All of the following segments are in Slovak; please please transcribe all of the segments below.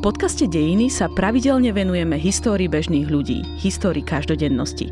V podcaste Dejiny sa pravidelne venujeme histórii bežných ľudí, histórii každodennosti.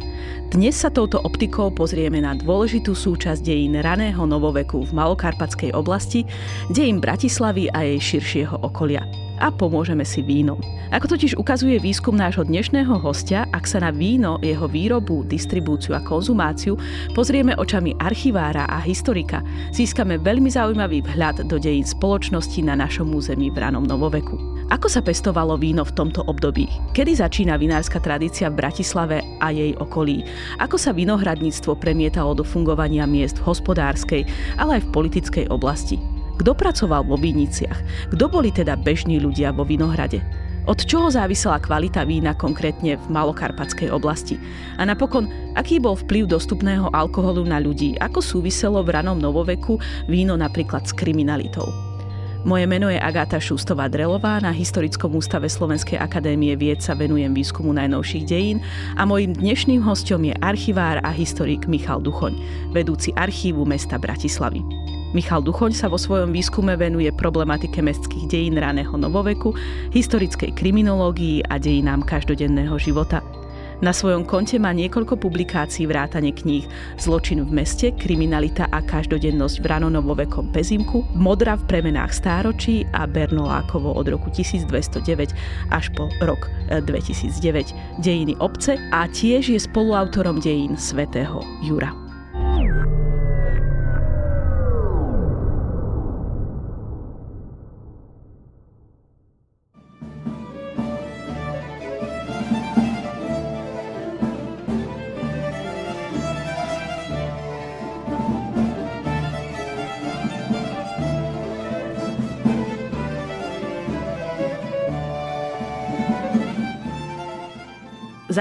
Dnes sa touto optikou pozrieme na dôležitú súčasť dejín raného novoveku v Malokarpatskej oblasti, dejín Bratislavy a jej širšieho okolia a pomôžeme si vínom. Ako totiž ukazuje výskum nášho dnešného hostia, ak sa na víno, jeho výrobu, distribúciu a konzumáciu pozrieme očami archivára a historika, získame veľmi zaujímavý vhľad do dejín spoločnosti na našom území v ranom novoveku. Ako sa pestovalo víno v tomto období? Kedy začína vinárska tradícia v Bratislave a jej okolí? Ako sa vinohradníctvo premietalo do fungovania miest v hospodárskej, ale aj v politickej oblasti? Kto pracoval vo viniciach? Kto boli teda bežní ľudia vo Vinohrade? Od čoho závisela kvalita vína konkrétne v Malokarpatskej oblasti? A napokon, aký bol vplyv dostupného alkoholu na ľudí? Ako súviselo v ranom novoveku víno napríklad s kriminalitou? Moje meno je Agáta Šustová-Drelová, na Historickom ústave Slovenskej akadémie vied sa venujem výskumu najnovších dejín a mojím dnešným hostom je archivár a historik Michal Duchoň, vedúci archívu mesta Bratislavy. Michal Duchoň sa vo svojom výskume venuje problematike mestských dejín raného novoveku, historickej kriminológii a dejinám každodenného života – na svojom konte má niekoľko publikácií vrátane kníh Zločin v meste, Kriminalita a každodennosť v ranonovovekom Pezimku, Modra v premenách stáročí a Bernolákovo od roku 1209 až po rok 2009 e, Dejiny obce a tiež je spoluautorom dejín svätého Jura.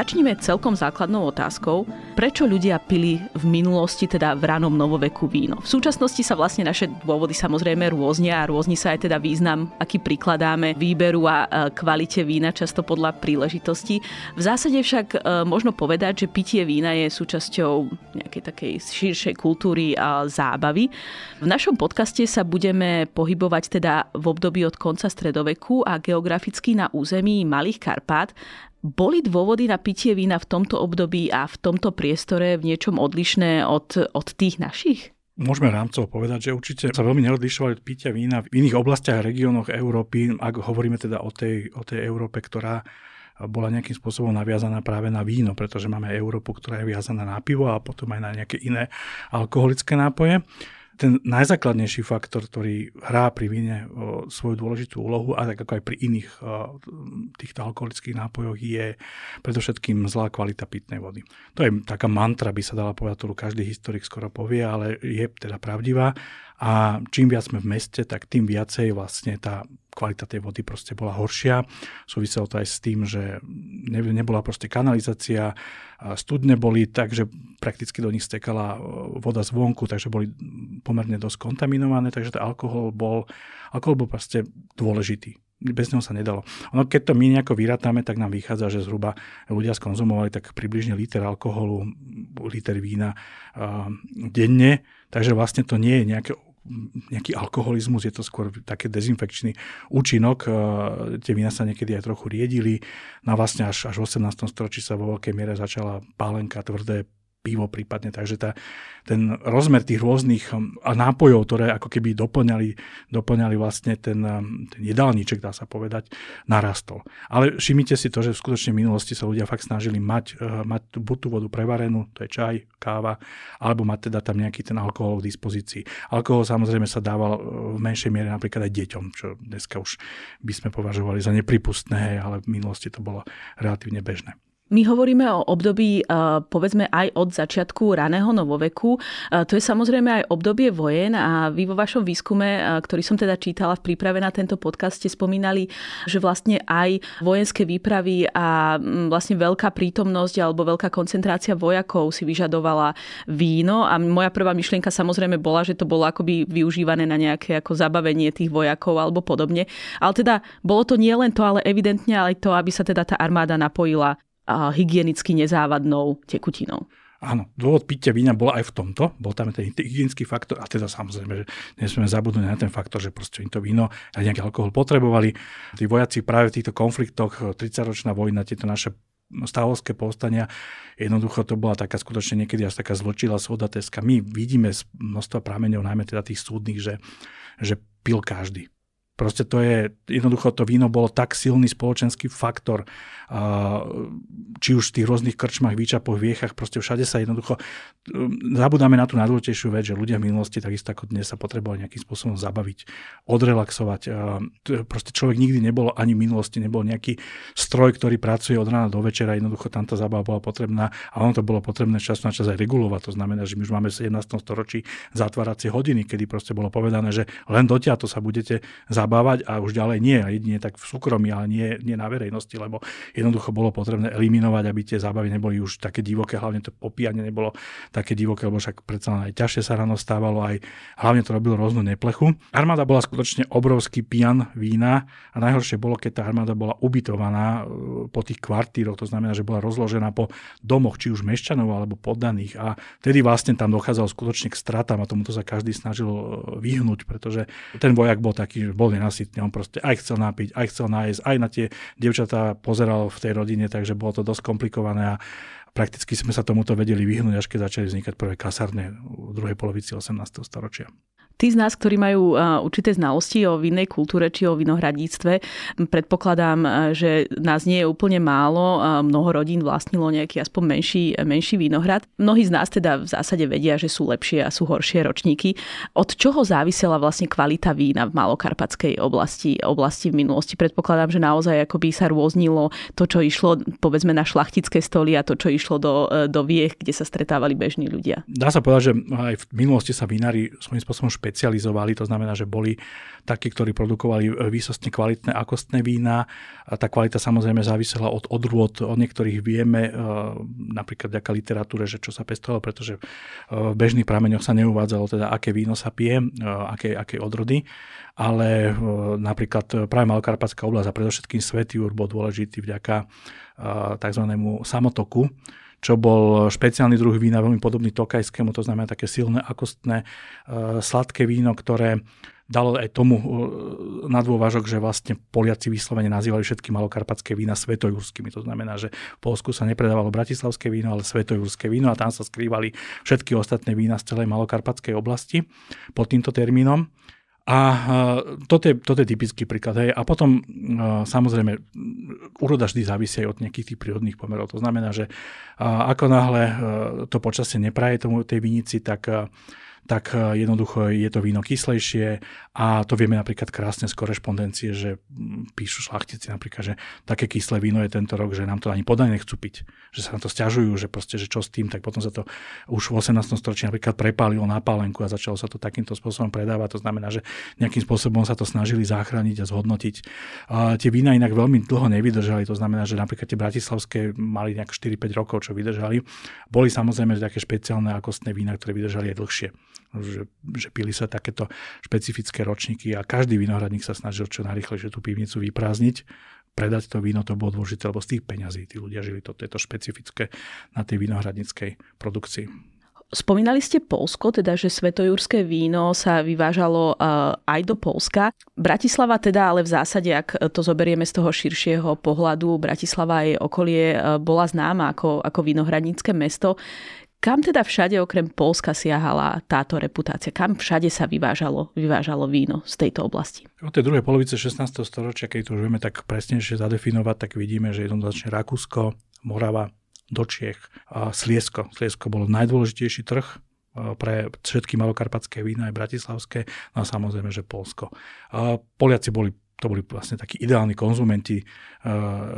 Začnime celkom základnou otázkou, prečo ľudia pili v minulosti, teda v ranom novoveku víno. V súčasnosti sa vlastne naše dôvody samozrejme rôznia a rôzni sa aj teda význam, aký prikladáme výberu a kvalite vína, často podľa príležitosti. V zásade však e, možno povedať, že pitie vína je súčasťou nejakej takej širšej kultúry a zábavy. V našom podcaste sa budeme pohybovať teda v období od konca stredoveku a geograficky na území Malých Karpát boli dôvody na pitie vína v tomto období a v tomto priestore v niečom odlišné od, od tých našich? Môžeme rámcovo povedať, že určite sa veľmi neodlišovali od pitia vína v iných oblastiach a regiónoch Európy, ak hovoríme teda o tej, o tej Európe, ktorá bola nejakým spôsobom naviazaná práve na víno, pretože máme Európu, ktorá je viazaná na pivo a potom aj na nejaké iné alkoholické nápoje ten najzákladnejší faktor, ktorý hrá pri víne svoju dôležitú úlohu, a tak ako aj pri iných týchto alkoholických nápojoch, je predovšetkým zlá kvalita pitnej vody. To je taká mantra, by sa dala povedať, ktorú každý historik skoro povie, ale je teda pravdivá. A čím viac sme v meste, tak tým viacej vlastne tá kvalita tej vody proste bola horšia. Súviselo to aj s tým, že nebola proste kanalizácia, studne boli tak, že prakticky do nich stekala voda zvonku, takže boli pomerne dosť kontaminované, takže ten alkohol bol, alkohol bol proste dôležitý bez neho sa nedalo. Ono, keď to my nejako vyratáme, tak nám vychádza, že zhruba ľudia skonzumovali tak približne liter alkoholu, liter vína uh, denne, takže vlastne to nie je nejaké nejaký alkoholizmus, je to skôr taký dezinfekčný účinok. E, tie vína sa niekedy aj trochu riedili. No vlastne až, až v 18. storočí sa vo veľkej miere začala pálenka, tvrdé pivo prípadne. Takže tá, ten rozmer tých rôznych um, nápojov, ktoré ako keby doplňali, doplňali vlastne ten, um, ten jedálniček, dá sa povedať, narastol. Ale všimnite si to, že v skutočne minulosti sa ľudia fakt snažili mať, uh, mať buď tú vodu prevarenú, to je čaj, káva, alebo mať teda tam nejaký ten alkohol k dispozícii. Alkohol samozrejme sa dával v menšej miere napríklad aj deťom, čo dneska už by sme považovali za nepripustné, ale v minulosti to bolo relatívne bežné. My hovoríme o období, povedzme, aj od začiatku raného novoveku. To je samozrejme aj obdobie vojen a vy vo vašom výskume, ktorý som teda čítala v príprave na tento podcast, ste spomínali, že vlastne aj vojenské výpravy a vlastne veľká prítomnosť alebo veľká koncentrácia vojakov si vyžadovala víno a moja prvá myšlienka samozrejme bola, že to bolo akoby využívané na nejaké ako zabavenie tých vojakov alebo podobne. Ale teda bolo to nie len to, ale evidentne aj to, aby sa teda tá armáda napojila hygienicky nezávadnou tekutinou. Áno, dôvod pitia vína bol aj v tomto, bol tam ten hygienický faktor a teda samozrejme, že nesmieme zabudnúť na ten faktor, že proste im to víno a nejaký alkohol potrebovali. Tí vojaci práve v týchto konfliktoch, 30-ročná vojna, tieto naše stavovské povstania, jednoducho to bola taká skutočne niekedy až taká zločila svodateska. My vidíme z množstva prameňov, najmä teda tých súdnych, že, že pil každý. Proste to je, jednoducho to víno bolo tak silný spoločenský faktor, či už v tých rôznych krčmách, výčapoch, viechach, proste všade sa jednoducho, um, zabudáme na tú najdôležitejšiu vec, že ľudia v minulosti, takisto ako dnes, sa potrebovali nejakým spôsobom zabaviť, odrelaxovať. Proste človek nikdy nebol, ani v minulosti nebol nejaký stroj, ktorý pracuje od rána do večera, jednoducho tam tá zabava bola potrebná a ono to bolo potrebné čas na čas aj regulovať. To znamená, že my už máme v 17. storočí zatváracie hodiny, kedy proste bolo povedané, že len dotiaľ to sa budete zabávať a už ďalej nie. Jedine tak v súkromí, ale nie, nie na verejnosti, lebo jednoducho bolo potrebné eliminovať, aby tie zábavy neboli už také divoké, hlavne to popíjanie nebolo také divoké, lebo však predsa aj ťažšie sa ráno stávalo, aj hlavne to robilo rôznu neplechu. Armáda bola skutočne obrovský pian vína a najhoršie bolo, keď tá armáda bola ubytovaná e, po tých kvartíroch, to znamená, že bola rozložená po domoch, či už mešťanov alebo poddaných a vtedy vlastne tam dochádzalo skutočne k stratám a tomuto sa každý snažil e, vyhnúť, pretože ten vojak bol taký, bol nenasytný, on proste aj chcel napiť, aj chcel nájsť, aj na tie devčatá pozeral v tej rodine, takže bolo to dosť komplikované a prakticky sme sa tomuto vedeli vyhnúť, až keď začali vznikať prvé kasárne v druhej polovici 18. storočia. Tí z nás, ktorí majú určité znalosti o vinnej kultúre či o vinohradníctve, predpokladám, že nás nie je úplne málo. Mnoho rodín vlastnilo nejaký aspoň menší, menší vinohrad. Mnohí z nás teda v zásade vedia, že sú lepšie a sú horšie ročníky. Od čoho závisela vlastne kvalita vína v Malokarpatskej oblasti, oblasti v minulosti? Predpokladám, že naozaj akoby sa rôznilo to, čo išlo povedzme na šlachtické stoly a to, čo išlo do, do viech, kde sa stretávali bežní ľudia. Dá sa povedať, že aj v minulosti sa vinári svojím spôsobom špe- špecializovali, to znamená, že boli takí, ktorí produkovali výsostne kvalitné akostné vína. A tá kvalita samozrejme závisela od odrôd. O niektorých vieme, e, napríklad vďaka literatúre, že čo sa pestovalo, pretože e, v bežných prameňoch sa neuvádzalo teda, aké víno sa pije, e, aké, aké odrody ale napríklad práve Malokarpatská oblasť a predovšetkým Svetý Jur bol dôležitý vďaka tzv. samotoku, čo bol špeciálny druh vína, veľmi podobný tokajskému, to znamená také silné, akostné, e, sladké víno, ktoré dalo aj tomu e, na dôvažok, že vlastne Poliaci vyslovene nazývali všetky malokarpatské vína svetojurskými. To znamená, že v Polsku sa nepredávalo bratislavské víno, ale svetojurské víno a tam sa skrývali všetky ostatné vína z celej malokarpatskej oblasti pod týmto termínom. A toto je, toto je typický príklad. Hej. A potom samozrejme úroda vždy závisí aj od nejakých tých prírodných pomerov. To znamená, že ako náhle to počasie nepraje tomu tej vinici, tak tak e, jednoducho je to víno kyslejšie a to vieme napríklad krásne z korešpondencie, že píšu šlachtici napríklad, že také kyslé víno je tento rok, že nám to ani podane nechcú piť, že sa na to stiažujú, že proste, že čo s tým, tak potom sa to už v 18. storočí napríklad prepálilo na pálenku a začalo sa to takýmto spôsobom predávať. To znamená, že nejakým spôsobom sa to snažili zachrániť a zhodnotiť. A tie vína inak veľmi dlho nevydržali, to znamená, že napríklad tie bratislavské mali nejak 4-5 rokov, čo vydržali. Boli samozrejme také špeciálne akostné vína, ktoré vydržali aj dlhšie že, že pili sa takéto špecifické ročníky a každý vinohradník sa snažil čo najrychlejšie tú pivnicu vyprázdniť, predať to víno, to bolo dôležité, lebo z tých peňazí tí ľudia žili. To špecifické na tej vinohradníckej produkcii. Spomínali ste Polsko, teda že svetojurské víno sa vyvážalo uh, aj do Polska. Bratislava teda ale v zásade, ak to zoberieme z toho širšieho pohľadu, Bratislava a jej okolie uh, bola známa ako, ako vinohradnícke mesto. Kam teda všade okrem Polska siahala táto reputácia? Kam všade sa vyvážalo, vyvážalo víno z tejto oblasti? Od tej druhej polovice 16. storočia, keď to už vieme tak presnejšie zadefinovať, tak vidíme, že jednoznačne Rakúsko, Morava, do a Sliesko. Sliesko bolo najdôležitejší trh pre všetky malokarpatské vína, aj bratislavské, no a samozrejme, že Polsko. Poliaci boli to boli vlastne takí ideálni konzumenti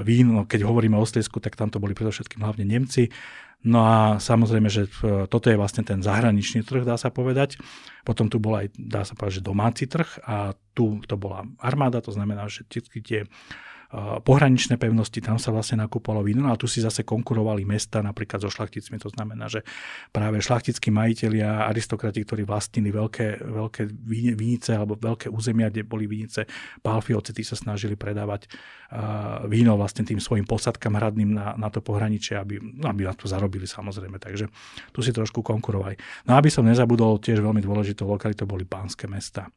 vín. No, keď hovoríme o Sliesku, tak tam to boli predovšetkým hlavne Nemci. No a samozrejme, že toto je vlastne ten zahraničný trh, dá sa povedať. Potom tu bol aj, dá sa povedať, že domáci trh a tu to bola armáda, to znamená, že všetky tie pohraničné pevnosti, tam sa vlastne nakúpalo víno, no a tu si zase konkurovali mesta napríklad so šlachticmi, to znamená, že práve šlachtickí majiteľia, aristokrati, ktorí vlastnili veľké, veľké vinice alebo veľké územia, kde boli vinice Palfiovci, tí sa snažili predávať víno vlastne tým svojim posadkám hradným na, na to pohraničie, aby, no, aby na to zarobili samozrejme, takže tu si trošku konkurovali. No aby som nezabudol, tiež veľmi dôležitou lokalitou boli pánske mesta.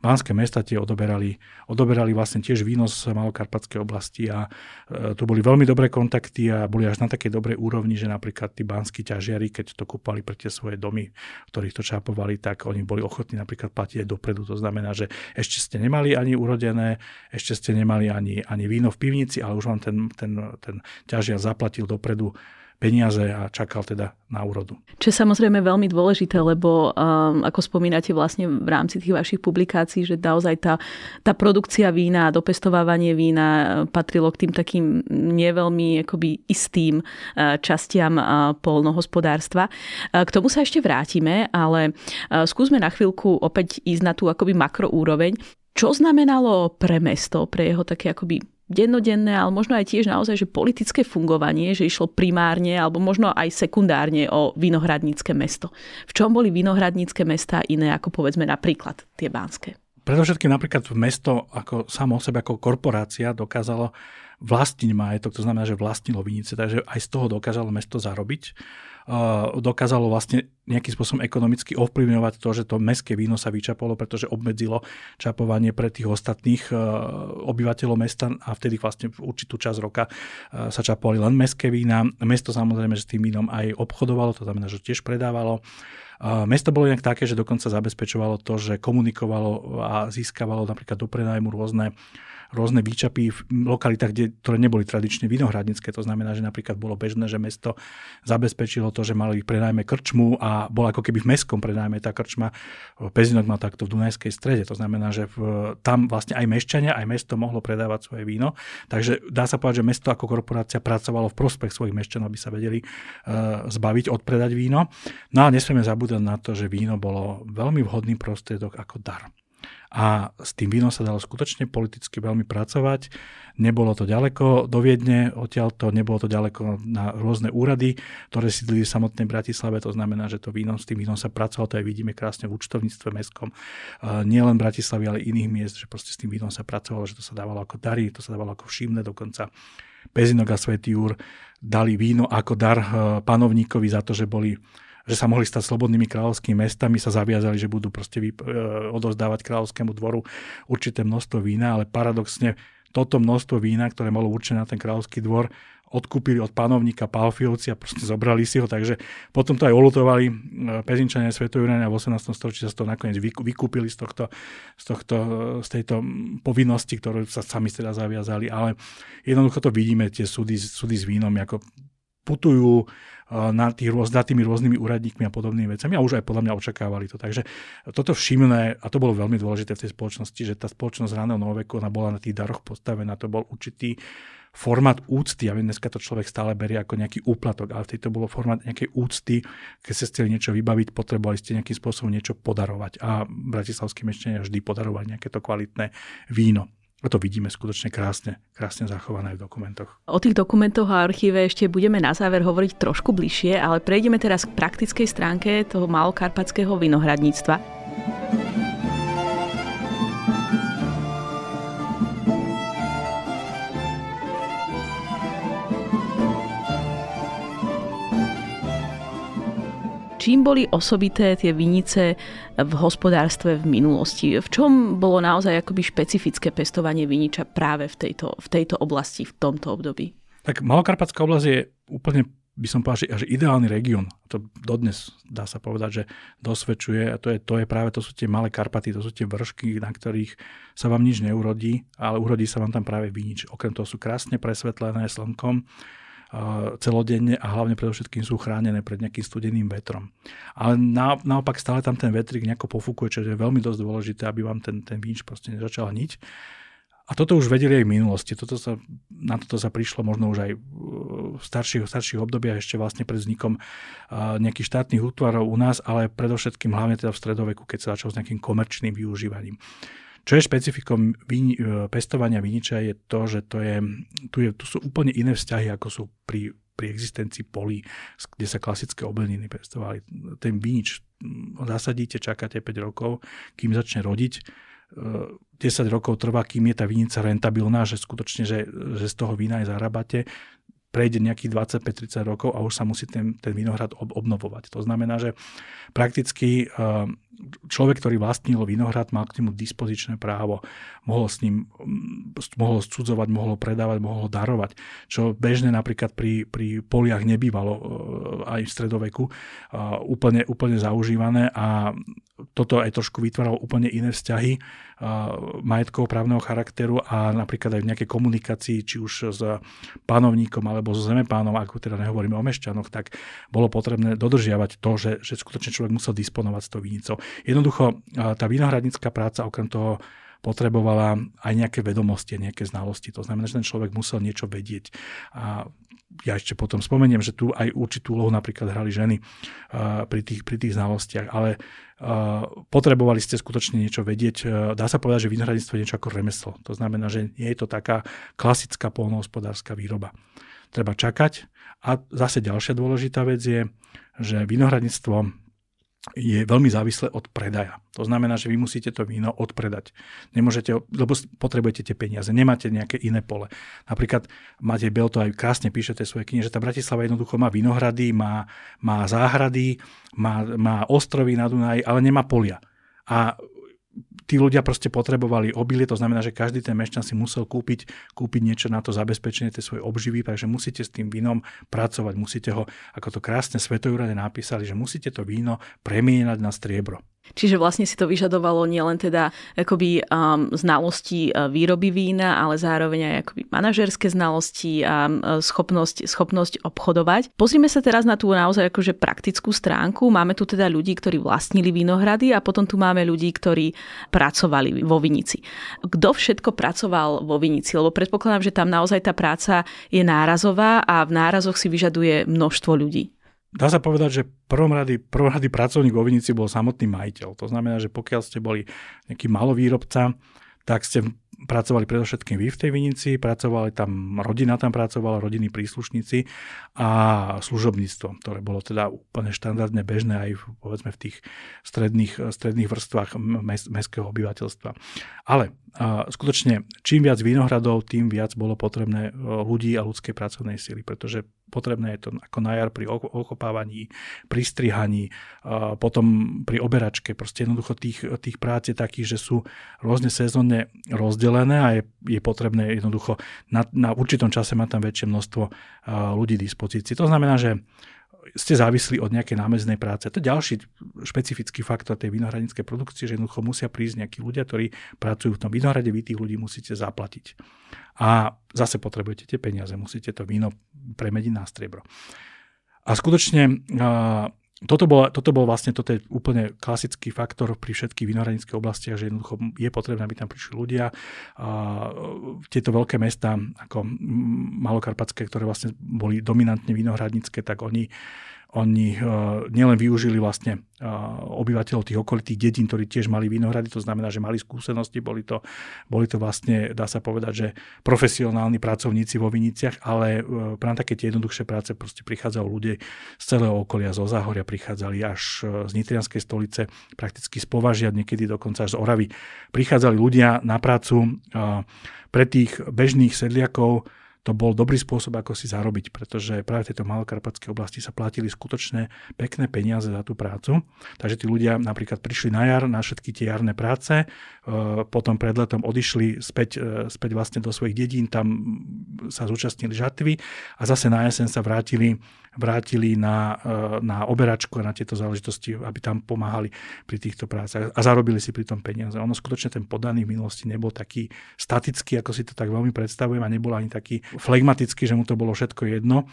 Banské mesta tie odoberali, odoberali vlastne tiež výnos Malokarpatskej oblasti a e, tu boli veľmi dobré kontakty a boli až na takej dobrej úrovni, že napríklad tí banskí ťažiari, keď to kúpali pre tie svoje domy, ktorých to čapovali, tak oni boli ochotní napríklad platiť aj dopredu. To znamená, že ešte ste nemali ani urodené, ešte ste nemali ani, ani víno v pivnici, ale už vám ten, ten, ten ťažiar zaplatil dopredu peniaze a čakal teda na úrodu. Čo je samozrejme veľmi dôležité, lebo um, ako spomínate vlastne v rámci tých vašich publikácií, že naozaj tá, tá produkcia vína a dopestovávanie vína uh, patrilo k tým takým neveľmi akoby istým uh, častiam uh, polnohospodárstva. K tomu sa ešte vrátime, ale skúsme na chvíľku opäť ísť na tú akoby makroúroveň. Čo znamenalo pre mesto, pre jeho také akoby dennodenné, ale možno aj tiež naozaj, že politické fungovanie, že išlo primárne alebo možno aj sekundárne o vinohradnícke mesto. V čom boli vinohradnícke mesta iné ako povedzme napríklad tie bánske? Predovšetkým napríklad mesto ako samo o sebe, ako korporácia dokázalo vlastniť majetok, to znamená, že vlastnilo vinice, takže aj z toho dokázalo mesto zarobiť dokázalo vlastne nejakým spôsobom ekonomicky ovplyvňovať to, že to mestské víno sa vyčapalo, pretože obmedzilo čapovanie pre tých ostatných obyvateľov mesta a vtedy vlastne v určitú časť roka sa čapovali len mestské vína. Mesto samozrejme, s tým vínom aj obchodovalo, to znamená, že tiež predávalo. Mesto bolo inak také, že dokonca zabezpečovalo to, že komunikovalo a získavalo napríklad do prenajmu rôzne rôzne výčapy v lokalitách, kde, ktoré neboli tradične vinohradnícke. To znamená, že napríklad bolo bežné, že mesto zabezpečilo to, že mali prenajme krčmu a bola ako keby v mestskom prenajme tá krčma. Pezinok mal takto v Dunajskej strede. To znamená, že v, tam vlastne aj mešťania, aj mesto mohlo predávať svoje víno. Takže dá sa povedať, že mesto ako korporácia pracovalo v prospech svojich mešťanov, aby sa vedeli uh, zbaviť, odpredať víno. No a nesmieme zabúdať na to, že víno bolo veľmi vhodný prostriedok ako dar a s tým vínom sa dalo skutočne politicky veľmi pracovať. Nebolo to ďaleko do Viedne, odtiaľ to nebolo to ďaleko na rôzne úrady, ktoré sídlili v samotnej Bratislave, to znamená, že to víno, s tým vínom sa pracovalo, to aj vidíme krásne v účtovníctve mestskom, nie len Bratislavy, ale iných miest, že proste s tým vínom sa pracovalo, že to sa dávalo ako dary, to sa dávalo ako všimné dokonca. Pezinok a Svetý Júr dali víno ako dar eh, panovníkovi za to, že boli že sa mohli stať slobodnými kráľovskými mestami, sa zaviazali, že budú proste vy, e, odozdávať kráľovskému dvoru určité množstvo vína, ale paradoxne toto množstvo vína, ktoré malo určené na ten kráľovský dvor, odkúpili od panovníka Palfiovci a proste zobrali si ho, takže potom to aj olutovali e, pezinčania Svetojurania v 18. storočí sa to nakoniec vykúpili z, tohto, z, tohto, z tejto povinnosti, ktorú sa sami teda zaviazali, ale jednoducho to vidíme, tie súdy, súdy s vínom, ako putujú na tých, za tými rôznymi úradníkmi a podobnými vecami a už aj podľa mňa očakávali to. Takže toto všimné, a to bolo veľmi dôležité v tej spoločnosti, že tá spoločnosť ráneho novoveku, ona bola na tých daroch postavená, to bol určitý formát úcty. Ja viem, dneska to človek stále berie ako nejaký úplatok, ale v tejto bolo formát nejakej úcty. Keď ste chceli niečo vybaviť, potrebovali ste nejakým spôsobom niečo podarovať. A bratislavskí mešťania vždy podarovali nejaké to kvalitné víno. A to vidíme skutočne krásne, krásne zachované v dokumentoch. O tých dokumentoch a archíve ešte budeme na záver hovoriť trošku bližšie, ale prejdeme teraz k praktickej stránke toho malokarpatského vinohradníctva. Čím boli osobité tie vinice v hospodárstve v minulosti? V čom bolo naozaj akoby špecifické pestovanie viniča práve v tejto, v tejto oblasti, v tomto období? Tak Malokarpatská oblasť je úplne by som povedal, že až ideálny región. To dodnes dá sa povedať, že dosvedčuje a to je, to je práve, to sú tie malé Karpaty, to sú tie vršky, na ktorých sa vám nič neurodí, ale urodí sa vám tam práve vinič. Okrem toho sú krásne presvetlené slnkom, celodenne a hlavne predovšetkým sú chránené pred nejakým studeným vetrom. Ale na, naopak stále tam ten vetrik nejako pofúkuje, čo je veľmi dosť dôležité, aby vám ten, ten vinč proste nezačal hniť. A toto už vedeli aj v minulosti. Toto sa, na toto sa prišlo možno už aj v starších, starších obdobiach, ešte vlastne pred vznikom nejakých štátnych útvarov u nás, ale predovšetkým hlavne teda v stredoveku, keď sa začal s nejakým komerčným využívaním. Čo je špecifikom vini, e, pestovania viniča je to, že to, je, tu, je, tu sú úplne iné vzťahy, ako sú pri, pri existencii polí, kde sa klasické obilniny pestovali. Ten vinič zasadíte, čakáte 5 rokov, kým začne rodiť 10 e, rokov trvá, kým je tá vinica rentabilná, že skutočne, že, že z toho vína aj zarábate prejde nejakých 25-30 rokov a už sa musí ten, ten vinohrad ob, obnovovať. To znamená, že prakticky uh, človek, ktorý vlastnil vinohrad, mal k nemu dispozičné právo. Mohol s ním mohol cudzovať, mohol ho predávať, mohol ho darovať. Čo bežne napríklad pri, pri poliach nebývalo uh, aj v stredoveku uh, úplne, úplne zaužívané a toto aj trošku vytváralo úplne iné vzťahy majetkov právneho charakteru a napríklad aj v nejakej komunikácii, či už s pánovníkom alebo so zemepánom, ako teda nehovoríme o mešťanoch, tak bolo potrebné dodržiavať to, že, že skutočne človek musel disponovať s tou vinicou. Jednoducho tá vinohradnícka práca okrem toho potrebovala aj nejaké vedomosti, nejaké znalosti. To znamená, že ten človek musel niečo vedieť. A ja ešte potom spomeniem, že tu aj určitú úlohu napríklad hrali ženy uh, pri, tých, pri tých znalostiach, ale uh, potrebovali ste skutočne niečo vedieť. Uh, dá sa povedať, že vinohradníctvo je niečo ako remeslo. To znamená, že nie je to taká klasická polnohospodárska výroba. Treba čakať. A zase ďalšia dôležitá vec je, že vinohradníctvo je veľmi závislé od predaja. To znamená, že vy musíte to víno odpredať. Nemôžete, lebo potrebujete tie peniaze, nemáte nejaké iné pole. Napríklad Matej Bel to aj krásne píše tej svojej knihe, že tá Bratislava jednoducho má vinohrady, má, má záhrady, má, má ostrovy na Dunaji, ale nemá polia. A tí ľudia proste potrebovali obilie, to znamená, že každý ten mešťan si musel kúpiť, kúpiť niečo na to zabezpečenie tej svojej obživy, takže musíte s tým vínom pracovať, musíte ho, ako to krásne Svetojurade napísali, že musíte to víno premienať na striebro. Čiže vlastne si to vyžadovalo nielen teda akoby um, znalosti uh, výroby vína, ale zároveň aj akoby manažerské znalosti a um, schopnosť, schopnosť obchodovať. Pozrime sa teraz na tú naozaj akože praktickú stránku. Máme tu teda ľudí, ktorí vlastnili vínohrady a potom tu máme ľudí, ktorí pracovali vo vinici. Kto všetko pracoval vo vinici? Lebo predpokladám, že tam naozaj tá práca je nárazová a v nárazoch si vyžaduje množstvo ľudí. Dá sa povedať, že prvom rady, prvom rady pracovník vo Vinici bol samotný majiteľ. To znamená, že pokiaľ ste boli nejaký malovýrobca, tak ste pracovali predovšetkým vy v tej Vinici, pracovali tam, rodina tam pracovala, rodinní príslušníci a služobníctvo, ktoré bolo teda úplne štandardne bežné aj povedzme v tých stredných, stredných vrstvách mestského obyvateľstva. Ale a skutočne čím viac vinohradov, tým viac bolo potrebné ľudí a ľudskej pracovnej síly, pretože potrebné je to ako na jar pri okopávaní, pri strihaní, potom pri oberačke. Proste jednoducho tých, tých prác je takých, že sú rôzne sezónne rozdelené a je, je potrebné jednoducho na, na určitom čase mať tam väčšie množstvo ľudí dispozícii. To znamená, že ste závislí od nejakej námeznej práce. To je ďalší špecifický faktor tej vinohradníckej produkcie, že jednoducho musia prísť nejakí ľudia, ktorí pracujú v tom vinohrade, vy tých ľudí musíte zaplatiť. A zase potrebujete tie peniaze, musíte to víno premeniť na striebro. A skutočne toto bol, toto bol vlastne toto je úplne klasický faktor pri všetkých vinohradníckých oblastiach, že jednoducho je potrebné, aby tam prišli ľudia. A tieto veľké mesta, ako Malokarpatské, ktoré vlastne boli dominantne vinohradnícke, tak oni oni uh, nielen využili vlastne uh, obyvateľov tých okolitých dedín, ktorí tiež mali vinohrady, to znamená, že mali skúsenosti, boli to, boli to vlastne, dá sa povedať, že profesionálni pracovníci vo viniciach, ale uh, pre také tie jednoduchšie práce proste prichádzali ľudia z celého okolia, zo Záhoria prichádzali až z Nitrianskej stolice, prakticky z Považia, niekedy dokonca až z Oravy. Prichádzali ľudia na prácu pre tých bežných sedliakov, to bol dobrý spôsob, ako si zarobiť, pretože práve v tejto malokarpatskej oblasti sa platili skutočné pekné peniaze za tú prácu. Takže tí ľudia napríklad prišli na jar na všetky tie jarné práce, e, potom pred letom odišli späť, e, späť vlastne do svojich dedín, tam sa zúčastnili žatvy a zase na jeseň sa vrátili vrátili na, e, na oberačku a na tieto záležitosti, aby tam pomáhali pri týchto prácach a zarobili si pri tom peniaze. Ono skutočne ten podaný v minulosti nebol taký statický, ako si to tak veľmi predstavujem a nebol ani taký flegmatický, že mu to bolo všetko jedno.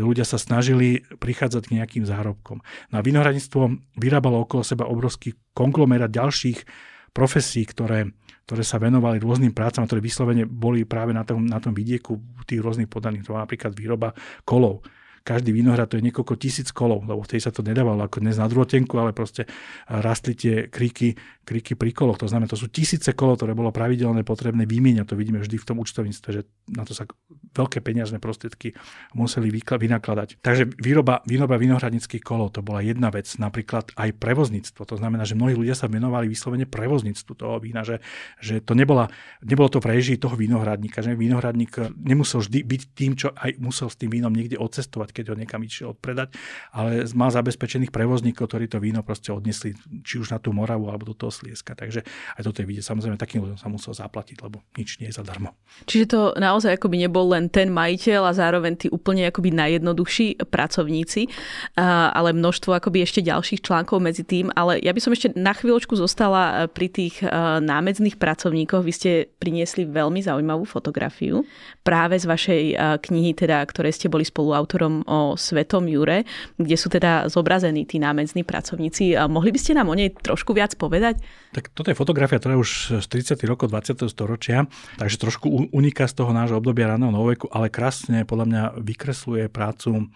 Ľudia sa snažili prichádzať k nejakým zárobkom. Na vinohradníctvo vyrábalo okolo seba obrovský konglomerát ďalších profesí, ktoré, ktoré sa venovali rôznym prácam, ktoré vyslovene boli práve na tom, na tom vidieku tých rôznych podaných. To napríklad výroba kolov každý vinohrad to je niekoľko tisíc kolov, lebo vtedy sa to nedávalo ako dnes na druhotenku, ale proste rastli tie kriky, kriky pri koloch. To znamená, to sú tisíce kolov, ktoré bolo pravidelné potrebné vymieňať. To vidíme vždy v tom účtovníctve, že na to sa veľké peniazné prostriedky museli vynakladať. Takže výroba, výroba vinohradnických kolov to bola jedna vec. Napríklad aj prevozníctvo. To znamená, že mnohí ľudia sa venovali vyslovene prevozníctvu toho vína, že, že to nebola, nebolo to prežiť toho vinohradníka, že vinohradník nemusel vždy byť tým, čo aj musel s tým vínom niekde odcestovať, keď ho niekam išiel odpredať, ale mal zabezpečených prevozníkov, ktorí to víno proste odnesli či už na tú Moravu alebo do toho Slieska. Takže aj toto je vidieť. Samozrejme, takým ľuďom sa musel zaplatiť, lebo nič nie je zadarmo. Čiže to naozaj akoby nebol len ten majiteľ a zároveň tí úplne akoby najjednoduchší pracovníci, ale množstvo akoby ešte ďalších článkov medzi tým. Ale ja by som ešte na chvíľočku zostala e, pri tých e, námedzných pracovníkoch. Vy ste priniesli veľmi zaujímavú fotografiu práve z vašej e, knihy, teda, ktoré ste boli spoluautorom o Svetom Jure, kde sú teda zobrazení tí námedzní pracovníci. Mohli by ste nám o nej trošku viac povedať? Tak toto je fotografia, ktorá už z 30. rokov 20. storočia, takže trošku uniká z toho nášho obdobia raného novoveku, ale krásne podľa mňa vykresluje prácu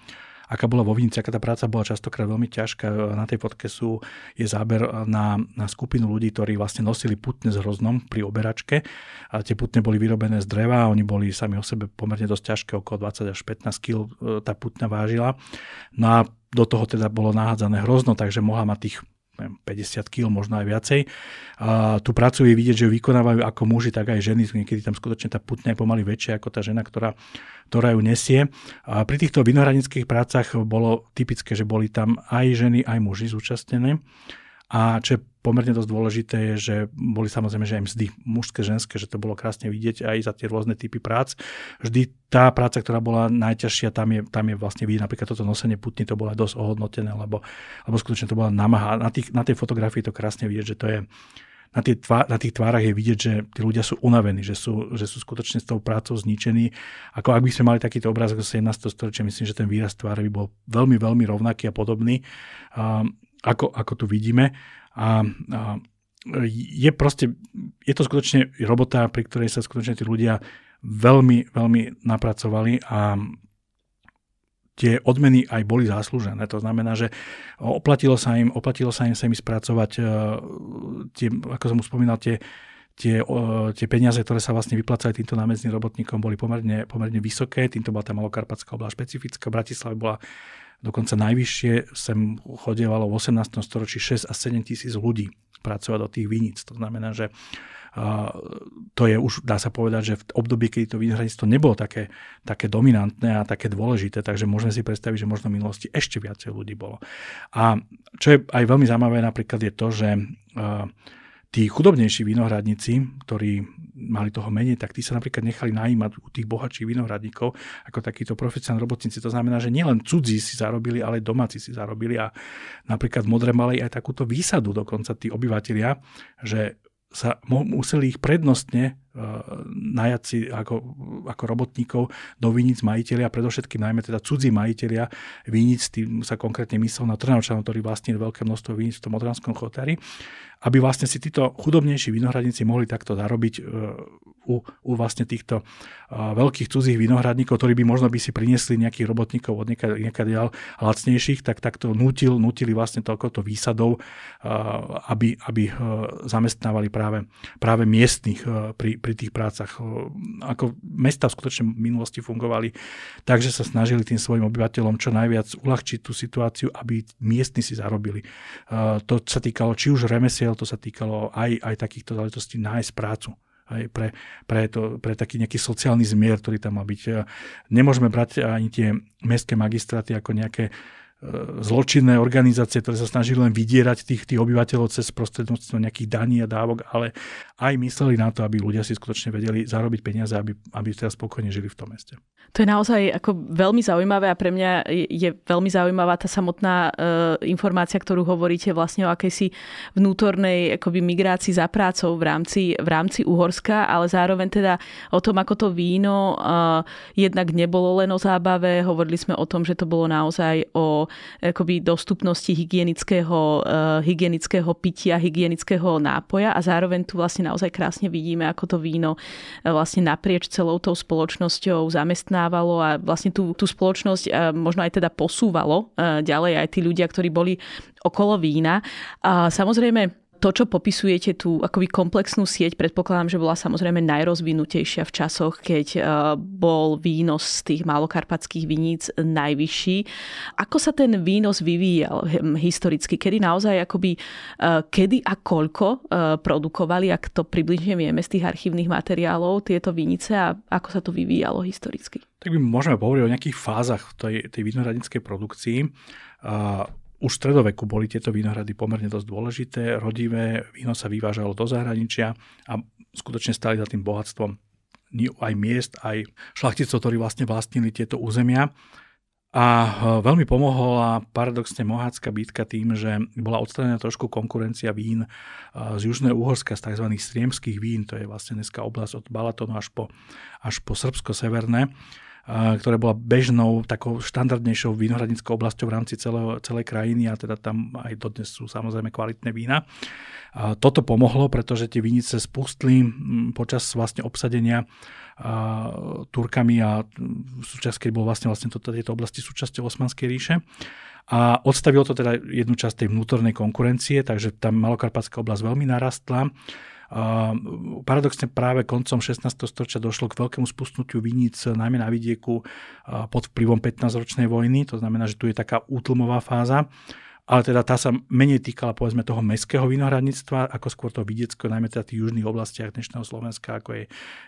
aká bola vo Vinici, aká tá práca bola častokrát veľmi ťažká. Na tej fotke sú, je záber na, na skupinu ľudí, ktorí vlastne nosili putne s hroznom pri oberačke. A tie putne boli vyrobené z dreva, oni boli sami o sebe pomerne dosť ťažké, okolo 20 až 15 kg e, tá putna vážila. No a do toho teda bolo nahádzané hrozno, takže mohla mať tých 50 kg, možno aj viacej. A tú prácu je vidieť, že ju vykonávajú ako muži, tak aj ženy. Niekedy tam skutočne tá putňa je pomaly väčšia ako tá žena, ktorá, ktorá ju nesie. A pri týchto vinohradnických prácach bolo typické, že boli tam aj ženy, aj muži zúčastnené. A čo je pomerne dosť dôležité je, že boli samozrejme, že aj mzdy mužské, ženské, že to bolo krásne vidieť aj za tie rôzne typy prác. Vždy tá práca, ktorá bola najťažšia, tam je, tam je vlastne vidieť napríklad toto nosenie putny, to bolo dosť ohodnotené, lebo, lebo skutočne to bola namaha. Na, tých, na tej fotografii to krásne vidieť, že to je, na, tie tvá, na tých tvárach je vidieť, že tí ľudia sú unavení, že sú, že sú skutočne s tou prácou zničení. Ako ak by sme mali takýto obraz ako 17. storočia, myslím, že ten výraz tváre by bol veľmi, veľmi rovnaký a podobný, um, ako, ako tu vidíme. A, a je proste, je to skutočne robota, pri ktorej sa skutočne tí ľudia veľmi, veľmi napracovali a tie odmeny aj boli zaslúžené. To znamená, že oplatilo sa im, oplatilo sa im sa im spracovať e, tie, ako som už spomínal, tie, tie, tie peniaze, ktoré sa vlastne vyplácali týmto námestným robotníkom, boli pomerne, pomerne vysoké. Týmto bola tá malokarpatská oblasť špecifická. V Bratislave bola dokonca najvyššie sem chodievalo v 18. storočí 6 a 7 tisíc ľudí pracovať do tých viníc. To znamená, že to je už, dá sa povedať, že v období, keď to vinohradníctvo nebolo také, také dominantné a také dôležité, takže môžeme si predstaviť, že možno v minulosti ešte viacej ľudí bolo. A čo je aj veľmi zaujímavé napríklad je to, že tí chudobnejší vinohradníci, ktorí mali toho menej, tak tí sa napríklad nechali najímať u tých bohatších vinohradníkov ako takíto profesionálni robotníci. To znamená, že nielen cudzí si zarobili, ale aj domáci si zarobili a napríklad v Modre mali aj takúto výsadu dokonca tí obyvateľia, že sa museli ich prednostne najať si ako, ako robotníkov do vinic majiteľia, predovšetkým najmä teda cudzí majiteľia vinic, tým sa konkrétne myslel na Trnavčanov, ktorý vlastnili veľké množstvo vinic v tom Modranskom chotári aby vlastne si títo chudobnejší vinohradníci mohli takto zarobiť e, u, u vlastne týchto uh, veľkých cudzích vinohradníkov, ktorí by možno by si priniesli nejakých robotníkov od niekadiaľ lacnejších, tak takto nutil, nutili vlastne toľkoto výsadov, aby, aby zamestnávali práve, práve miestnych uh, pri, pri tých prácach. Uh, ako mesta skutočne v minulosti fungovali, takže sa snažili tým svojim obyvateľom čo najviac uľahčiť tú situáciu, aby miestni si zarobili. Uh, to sa týkalo či už remesiel, to sa týkalo aj, aj takýchto záležitostí nájsť prácu. Aj pre, pre, to, pre taký nejaký sociálny zmier, ktorý tam má byť. Nemôžeme brať ani tie mestské magistráty ako nejaké E, zločinné organizácie, ktoré sa snažili len vydierať tých, tých obyvateľov cez prostredníctvom nejakých daní a dávok, ale aj mysleli na to, aby ľudia si skutočne vedeli zarobiť peniaze, aby, aby teda spokojne žili v tom meste. To je naozaj ako veľmi zaujímavé a pre mňa je veľmi zaujímavá tá samotná uh, informácia, ktorú hovoríte vlastne o akejsi vnútornej akoby migrácii za prácou v rámci, v rámci Uhorska, ale zároveň teda o tom, ako to víno uh, jednak nebolo len o zábave, hovorili sme o tom, že to bolo naozaj o akoby dostupnosti hygienického, hygienického pitia, hygienického nápoja a zároveň tu vlastne naozaj krásne vidíme, ako to víno vlastne naprieč celou tou spoločnosťou zamestnávalo a vlastne tú, tú spoločnosť možno aj teda posúvalo ďalej aj tí ľudia, ktorí boli okolo vína. A samozrejme, to, čo popisujete, tú akoby komplexnú sieť, predpokladám, že bola samozrejme najrozvinutejšia v časoch, keď uh, bol výnos z tých malokarpatských viníc najvyšší. Ako sa ten výnos vyvíjal hm, historicky? Kedy naozaj akoby, uh, kedy a koľko uh, produkovali, ak to približne vieme z tých archívnych materiálov, tieto vinice a ako sa to vyvíjalo historicky? Tak by môžeme hovoriť o nejakých fázach tej, tej produkcii. Už v stredoveku boli tieto vinohrady pomerne dosť dôležité, rodivé, víno sa vyvážalo do zahraničia a skutočne stali za tým bohatstvom aj miest, aj šlachticov, ktorí vlastne vlastnili tieto územia. A e, veľmi pomohla paradoxne Mohácka bitka tým, že bola odstranená trošku konkurencia vín e, z Južného Uhorska, z tzv. striemských vín, to je vlastne dneska oblasť od Balatonu až po, až po Srbsko-Severné ktoré bola bežnou, takou štandardnejšou vinohradníckou oblasťou v rámci celého, celej krajiny a teda tam aj dodnes sú samozrejme kvalitné vína. Toto pomohlo, pretože tie vinice spustli počas vlastne obsadenia Turkami a súčasť, keď bol vlastne, vlastne to, tieto oblasti súčasťou Osmanskej ríše. A odstavilo to teda jednu časť tej vnútornej konkurencie, takže tam Malokarpatská oblasť veľmi narastla paradoxne práve koncom 16. storočia došlo k veľkému spustnutiu viníc, najmä na vidieku pod vplyvom 15-ročnej vojny, to znamená, že tu je taká útlmová fáza ale teda tá sa menej týkala povedzme toho mestského vinohradníctva, ako skôr toho vidieckého, najmä teda tých južných oblastiach dnešného Slovenska, ako je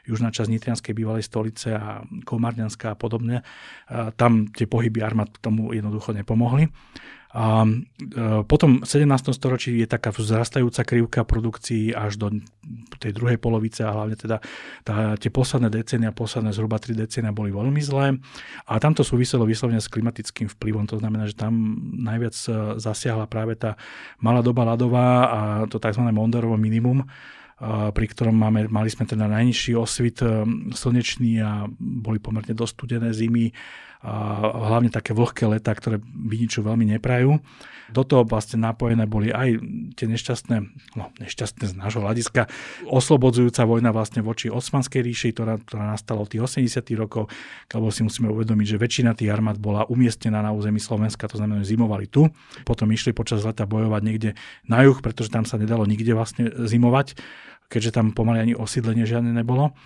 južná časť Nitrianskej bývalej stolice a Komárňanská a podobne. Tam tie pohyby armád tomu jednoducho nepomohli. A e, potom v 17. storočí je taká vzrastajúca krivka produkcií až do tej druhej polovice a hlavne teda tá, tie posledné decénia, posledné zhruba 3 decénia boli veľmi zlé a tam súviselo vyslovene s klimatickým vplyvom, to znamená, že tam najviac e, zasiahla práve tá malá doba ľadová a to tzv. Mondorovo minimum, e, pri ktorom máme, mali sme teda najnižší osvit slnečný a boli pomerne dosť studené zimy hlavne také vlhké leta, ktoré viniču veľmi neprajú. Do toho vlastne napojené boli aj tie nešťastné, no nešťastné z nášho hľadiska, oslobodzujúca vojna vlastne voči Osmanskej ríši, ktorá, ktorá nastala od tých 80 rokov, lebo si musíme uvedomiť, že väčšina tých armád bola umiestnená na území Slovenska, to znamená, že zimovali tu, potom išli počas leta bojovať niekde na juh, pretože tam sa nedalo nikde vlastne zimovať, keďže tam pomaly ani osídlenie žiadne nebolo.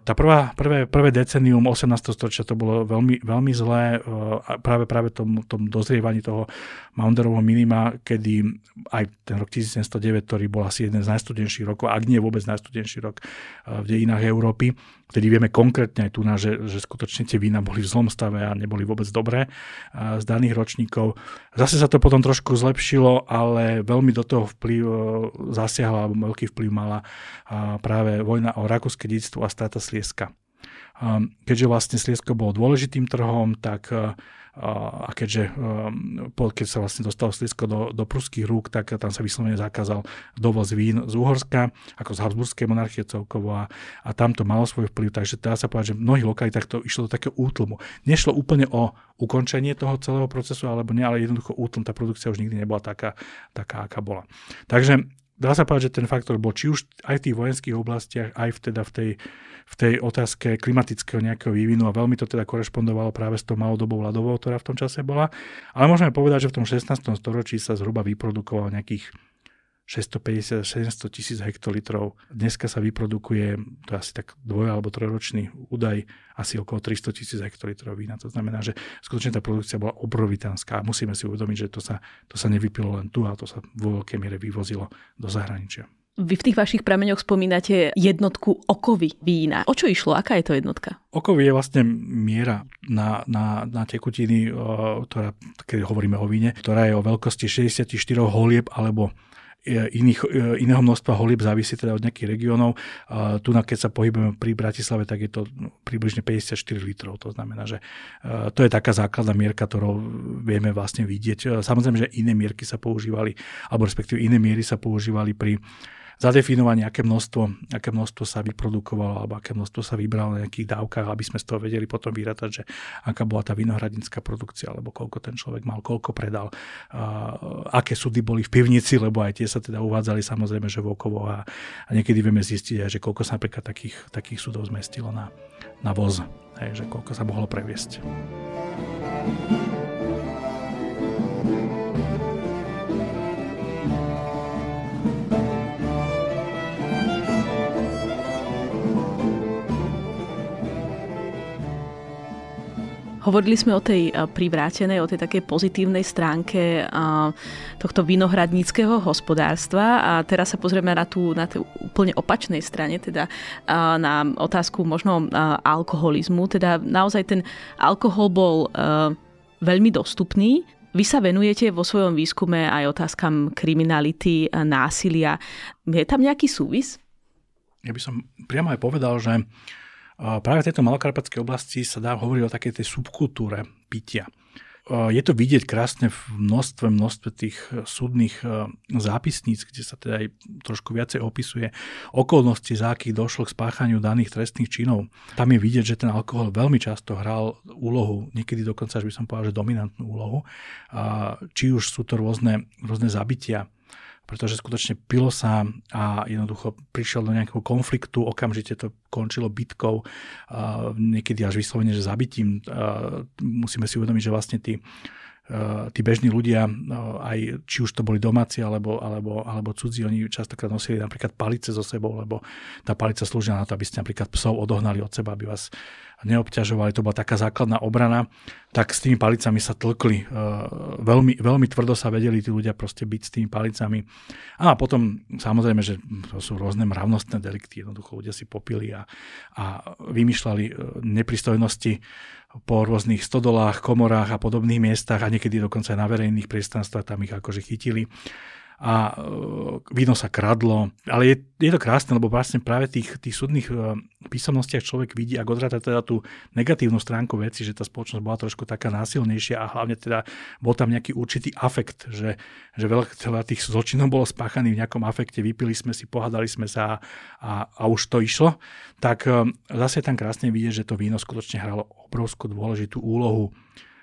Tá prvá, prvé, prvé decenium 18. storočia to bolo veľmi, veľmi zlé uh, práve práve tom, tom dozrievaní toho Maunderovho minima, kedy aj ten rok 1709, ktorý bol asi jeden z najstudenších rokov, ak nie vôbec najstudenší rok uh, v dejinách Európy, Vtedy vieme konkrétne aj tu, že, že skutočne tie vína boli v zlom stave a neboli vôbec dobré z daných ročníkov. Zase sa to potom trošku zlepšilo, ale veľmi do toho vplyv e, zasiahla, alebo veľký vplyv mala práve vojna o rakúske dedictvo a strata Slieska. Keďže vlastne Sliesko bolo dôležitým trhom, tak e, a keďže um, keď sa vlastne dostalo Sliesko do, do pruských rúk, tak tam sa vyslovene zakázal dovoz vín z Uhorska, ako z Habsburskej monarchie celkovo a, a tam to malo svoj vplyv, takže dá sa povedať, že v mnohých lokalitách to išlo do takého útlmu. Nešlo úplne o ukončenie toho celého procesu, alebo nie, ale jednoducho útlm, tá produkcia už nikdy nebola taká, taká aká bola. Takže dá sa povedať, že ten faktor bol či už aj v tých vojenských oblastiach, aj v, teda v tej v tej otázke klimatického nejakého vývinu a veľmi to teda korešpondovalo práve s tou malodobou ľadovou, ktorá v tom čase bola. Ale môžeme povedať, že v tom 16. storočí sa zhruba vyprodukovalo nejakých 650-700 tisíc hektolitrov. Dneska sa vyprodukuje, to je asi tak dvoj- alebo trojročný údaj, asi okolo 300 tisíc hektolitrov vína. To znamená, že skutočne tá produkcia bola obrovitánska a musíme si uvedomiť, že to sa, to sa nevypilo len tu, ale to sa vo veľkej miere vyvozilo do zahraničia. Vy v tých vašich prameňoch spomínate jednotku okovy vína. O čo išlo? Aká je to jednotka? Okovy je vlastne miera na, na, na tekutiny, ktorá, keď hovoríme o víne, ktorá je o veľkosti 64 holieb alebo iných, e, iného množstva holieb závisí teda od nejakých regiónov. Tu, keď sa pohybujeme pri Bratislave, tak je to približne 54 litrov. To znamená, že e, to je taká základná mierka, ktorou vieme vlastne vidieť. Samozrejme, že iné mierky sa používali, alebo respektíve iné miery sa používali pri zadefinovanie, aké množstvo, aké množstvo sa vyprodukovalo alebo aké množstvo sa vybralo na nejakých dávkach, aby sme z toho vedeli potom vyrátať, že aká bola tá vinohradnícka produkcia, alebo koľko ten človek mal, koľko predal, aké súdy boli v pivnici, lebo aj tie sa teda uvádzali samozrejme, že vokovo a, a niekedy vieme zistiť aj, že koľko sa napríklad takých, takých súdov zmestilo na, na voz, hej, že koľko sa mohlo previesť. thank you Hovorili sme o tej eh, privrátenej, o tej takej pozitívnej stránke eh, tohto vinohradníckého hospodárstva a teraz sa pozrieme na tú, na tú úplne opačnej strane, teda eh, na otázku možno alkoholizmu. Teda naozaj ten alkohol bol veľmi dostupný, vy sa venujete vo svojom výskume aj otázkam kriminality, násilia. Je tam nejaký súvis? Ja by som priamo aj povedal, že práve v tejto malokarpatskej oblasti sa dá hovoriť o takej tej subkultúre pitia. Je to vidieť krásne v množstve, množstve tých e, súdnych e, zápisníc, kde sa teda aj trošku viacej opisuje okolnosti, za akých došlo k spáchaniu daných trestných činov. Tam je vidieť, že ten alkohol veľmi často hral úlohu, niekedy dokonca, až by som povedal, že dominantnú úlohu. Či už sú to rôzne, rôzne zabitia, pretože skutočne pilo sa a jednoducho prišiel do nejakého konfliktu, okamžite to končilo bitkou, niekedy až vyslovene, že zabitím. Musíme si uvedomiť, že vlastne tí tí bežní ľudia, aj či už to boli domáci alebo, alebo, alebo cudzí, oni častokrát nosili napríklad palice so sebou, lebo tá palica slúžila na to, aby ste napríklad psov odohnali od seba, aby vás neobťažovali, to bola taká základná obrana, tak s tými palicami sa tlkli. E, veľmi, veľmi tvrdo sa vedeli tí ľudia proste byť s tými palicami. A potom samozrejme, že to sú rôzne mravnostné delikty, jednoducho ľudia si popili a, a vymýšľali e, nepristojnosti po rôznych stodolách, komorách a podobných miestach a niekedy dokonca aj na verejných priestranstvách tam ich akože chytili a e, víno sa kradlo. Ale je, je to krásne, lebo vlastne práve tých, tých súdnych e, písomnostiach človek vidí, ak odráta teda tú negatívnu stránku veci, že tá spoločnosť bola trošku taká násilnejšia a hlavne teda bol tam nejaký určitý afekt, že, že veľa tých zločinov bolo spáchaných v nejakom afekte, vypili sme si, pohádali sme sa a, a už to išlo, tak e, zase tam krásne vidieť, že to víno skutočne hralo obrovskú dôležitú úlohu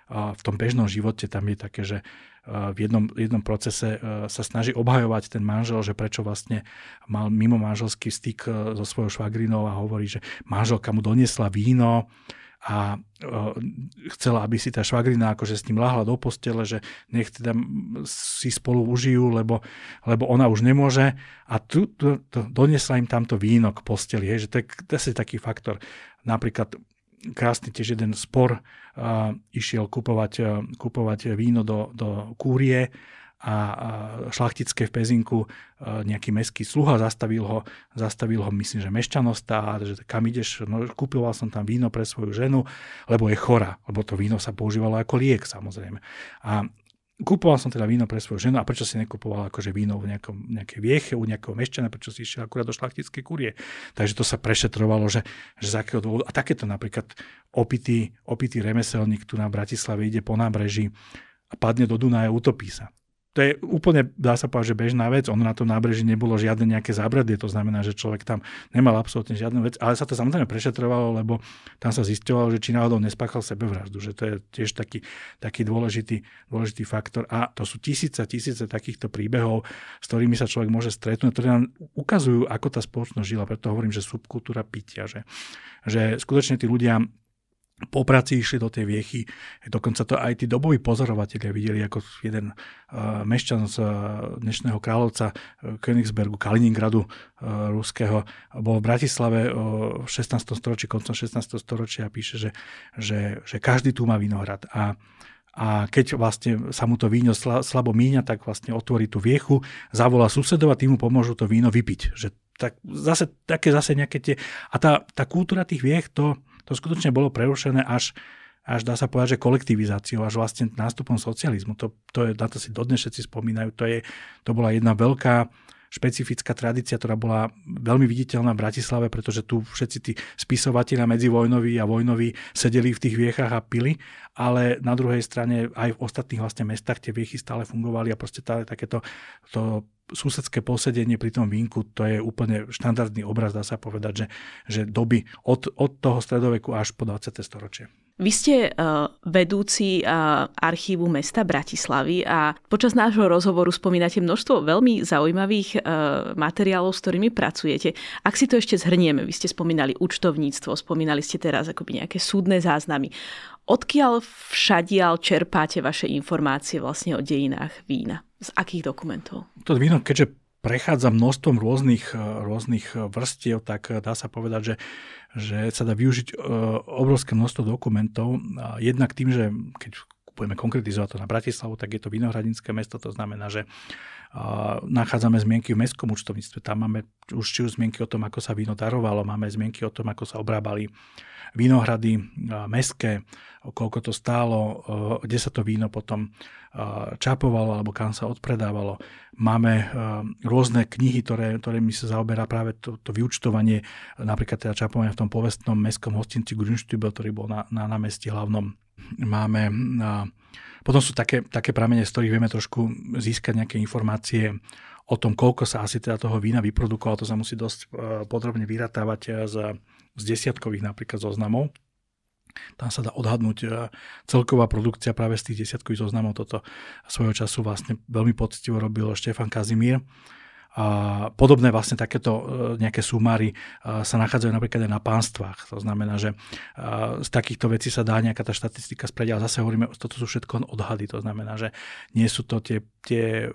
v tom bežnom živote. Tam je také, že v jednom, jednom procese e, sa snaží obhajovať ten manžel, že prečo vlastne mal mimo manželský styk e, so svojou švagrinou a hovorí, že manželka mu doniesla víno a e, chcela, aby si tá švagrina akože s ním lahla do postele, že nech teda si spolu užijú, lebo, lebo ona už nemôže a tu, tu, tu doniesla im tamto víno k posteli, hej, že to je, to taký faktor. Napríklad krásny tiež jeden spor, uh, išiel kupovať, uh, kupovať víno do, do kúrie a, šlachtické v Pezinku nejaký meský sluha zastavil ho, zastavil ho myslím, že mešťanosť že kam ideš, no kúpoval som tam víno pre svoju ženu, lebo je chora, lebo to víno sa používalo ako liek samozrejme. A Kupoval som teda víno pre svoju ženu a prečo si nekupoval akože víno v nejakom, nejakej vieche, u nejakého mešťana, prečo si išiel akurát do šlachtickej kurie. Takže to sa prešetrovalo, že, že z akého dôvodu. A takéto napríklad opitý, opitý remeselník tu na Bratislave ide po nábreží a padne do Dunaja, utopí sa to je úplne, dá sa povedať, že bežná vec. Ono na tom nábreží nebolo žiadne nejaké zábradie, to znamená, že človek tam nemal absolútne žiadnu vec, ale sa to samozrejme prešetrovalo, lebo tam sa zistovalo, že či náhodou nespáchal sebevraždu, že to je tiež taký, taký dôležitý, dôležitý faktor. A to sú tisíce, tisíce takýchto príbehov, s ktorými sa človek môže stretnúť, ktoré nám ukazujú, ako tá spoločnosť žila. Preto hovorím, že subkultúra pitia, že, že skutočne tí ľudia po práci išli do tej viechy. Dokonca to aj tí doboví pozorovatelia videli, ako jeden uh, mešťan z uh, dnešného kráľovca uh, Königsbergu, Kaliningradu uh, ruského, bol v Bratislave uh, v 16. storočí, koncom 16. storočia a píše, že, že, že každý tu má vinohrad. A a keď vlastne sa mu to víno slabo míňa, tak vlastne otvorí tú viechu, zavolá susedov a tým mu pomôžu to víno vypiť. Že tak zase, také zase nejaké tie... A tá, tá kultúra tých viech, to, to skutočne bolo prerušené až, až dá sa povedať, že kolektivizáciou, až vlastne nástupom socializmu. To, to je, na to si dodnes všetci spomínajú, to, je, to bola jedna veľká špecifická tradícia, ktorá bola veľmi viditeľná v Bratislave, pretože tu všetci tí spisovatelia medzivojnoví a vojnoví sedeli v tých viechach a pili, ale na druhej strane aj v ostatných vlastne mestách tie viechy stále fungovali a proste stále takéto to susedské posedenie pri tom vínku, to je úplne štandardný obraz, dá sa povedať, že, že doby od, od toho stredoveku až po 20. storočie. Vy ste uh, vedúci uh, archívu mesta Bratislavy a počas nášho rozhovoru spomínate množstvo veľmi zaujímavých uh, materiálov, s ktorými pracujete. Ak si to ešte zhrnieme, vy ste spomínali účtovníctvo, spomínali ste teraz akoby nejaké súdne záznamy. Odkiaľ všadiaľ čerpáte vaše informácie vlastne o dejinách vína? Z akých dokumentov? To víno, keďže prechádza množstvom rôznych, e, rôznych vrstiev, tak e, dá sa povedať, že, že sa dá využiť e, obrovské množstvo dokumentov. Jednak tým, že keď budeme konkretizovať to na Bratislavu, tak je to vinohradinské mesto, to znamená, že nachádzame zmienky v mestskom účtovníctve. Tam máme už či už zmienky o tom, ako sa víno darovalo, máme zmienky o tom, ako sa obrábali vínohrady meské, koľko to stálo, kde sa to víno potom čapovalo alebo kam sa odpredávalo. Máme rôzne knihy, ktoré, ktoré mi sa zaoberá práve to, to vyučtovanie, napríklad teda čapovanie v tom povestnom mestskom hostinci Grünstübel, ktorý bol na, na námestí hlavnom. Máme potom sú také, také pramene, z ktorých vieme trošku získať nejaké informácie o tom, koľko sa asi teda toho vína vyprodukovalo. To sa musí dosť podrobne vyratávať z z desiatkových napríklad zoznamov. Tam sa dá odhadnúť e, celková produkcia práve z tých desiatkových zoznamov. Toto svojho času vlastne veľmi poctivo robil Štefan Kazimír a podobné vlastne takéto e, nejaké sumáry e, sa nachádzajú napríklad aj na pánstvách. To znamená, že e, z takýchto vecí sa dá nejaká tá štatistika sprediť, ale zase hovoríme, toto sú všetko odhady. To znamená, že nie sú to tie, tie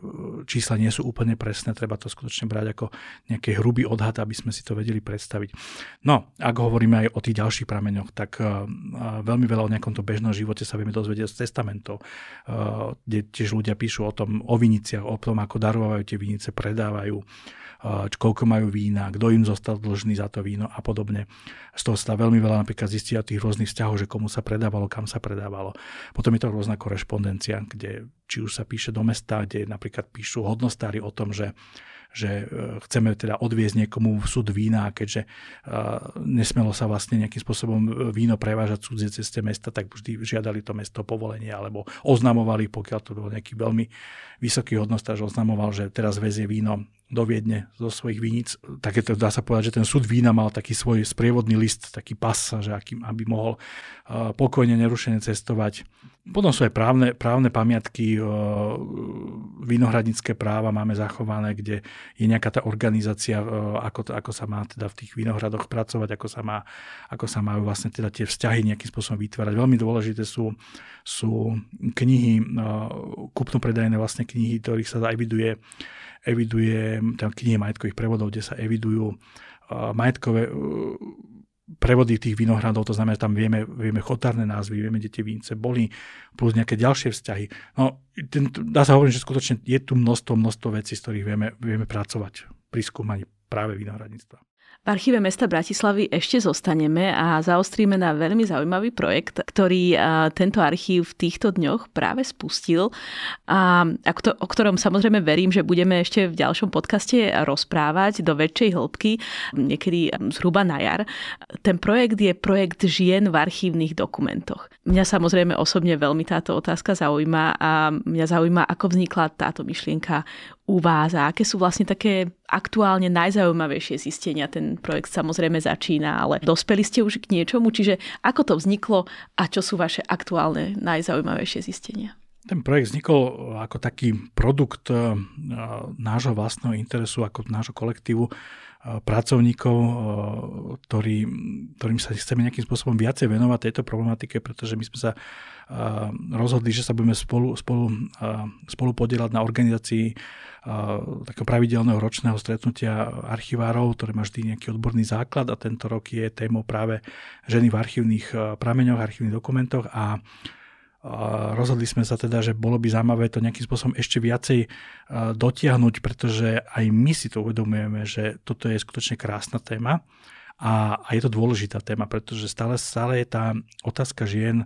čísla nie sú úplne presné, treba to skutočne brať ako nejaký hrubý odhad, aby sme si to vedeli predstaviť. No, ak hovoríme aj o tých ďalších prameňoch, tak veľmi veľa o nejakom to bežnom živote sa vieme dozvedieť z testamentov, kde tiež ľudia píšu o tom, o viniciach, o tom, ako darovajú tie vinice, predávajú majú, koľko majú vína, kto im zostal dlžný za to víno a podobne. Z toho sa veľmi veľa napríklad zistiť o tých rôznych vzťahov, že komu sa predávalo, kam sa predávalo. Potom je to rôzna korešpondencia, kde či už sa píše do mesta, kde napríklad píšu hodnostári o tom, že že e, chceme teda odviezť niekomu súd vína, keďže e, nesmelo sa vlastne nejakým spôsobom víno prevážať cudzie ceste mesta, tak vždy žiadali to mesto povolenie alebo oznamovali, pokiaľ to bol nejaký veľmi vysoký hodnostáž, oznamoval, že teraz vezie víno do Viedne zo svojich vínic. Také to dá sa povedať, že ten súd vína mal taký svoj sprievodný list, taký pas, že akým, aby mohol pokojne, nerušene cestovať. Potom sú aj právne, právne pamiatky, vinohradnícke práva máme zachované, kde je nejaká tá organizácia, ako, ako sa má teda v tých vinohradoch pracovať, ako sa, má, ako sa majú vlastne teda tie vzťahy nejakým spôsobom vytvárať. Veľmi dôležité sú, sú knihy, kupno-predajné vlastne knihy, ktorých sa eviduje eviduje tam knihy majetkových prevodov, kde sa evidujú majetkové prevody tých vinohradov, to znamená, že tam vieme, vieme chotárne názvy, vieme, kde tie vínce boli, plus nejaké ďalšie vzťahy. No, ten, dá sa hovoriť, že skutočne je tu množstvo, množstvo vecí, z ktorých vieme, vieme pracovať pri skúmaní práve vinohradníctva. V archíve mesta Bratislavy ešte zostaneme a zaostríme na veľmi zaujímavý projekt, ktorý tento archív v týchto dňoch práve spustil a o ktorom samozrejme verím, že budeme ešte v ďalšom podcaste rozprávať do väčšej hĺbky, niekedy zhruba na jar. Ten projekt je projekt žien v archívnych dokumentoch. Mňa samozrejme osobne veľmi táto otázka zaujíma a mňa zaujíma, ako vznikla táto myšlienka u vás a aké sú vlastne také aktuálne najzaujímavejšie zistenia. Ten projekt samozrejme začína, ale dospeli ste už k niečomu, čiže ako to vzniklo a čo sú vaše aktuálne najzaujímavejšie zistenia? Ten projekt vznikol ako taký produkt eh, nášho vlastného interesu, ako nášho kolektívu pracovníkov, eh, ktorý, ktorým sa chceme nejakým spôsobom viacej venovať tejto problematike, pretože my sme sa rozhodli, že sa budeme spolu, spolu, spolu podielať na organizácii takého pravidelného ročného stretnutia archivárov, ktoré má vždy nejaký odborný základ a tento rok je témou práve ženy v archívnych prameňoch, archívnych dokumentoch a rozhodli sme sa teda, že bolo by zaujímavé to nejakým spôsobom ešte viacej dotiahnuť, pretože aj my si to uvedomujeme, že toto je skutočne krásna téma a, a je to dôležitá téma, pretože stále, stále je tá otázka žien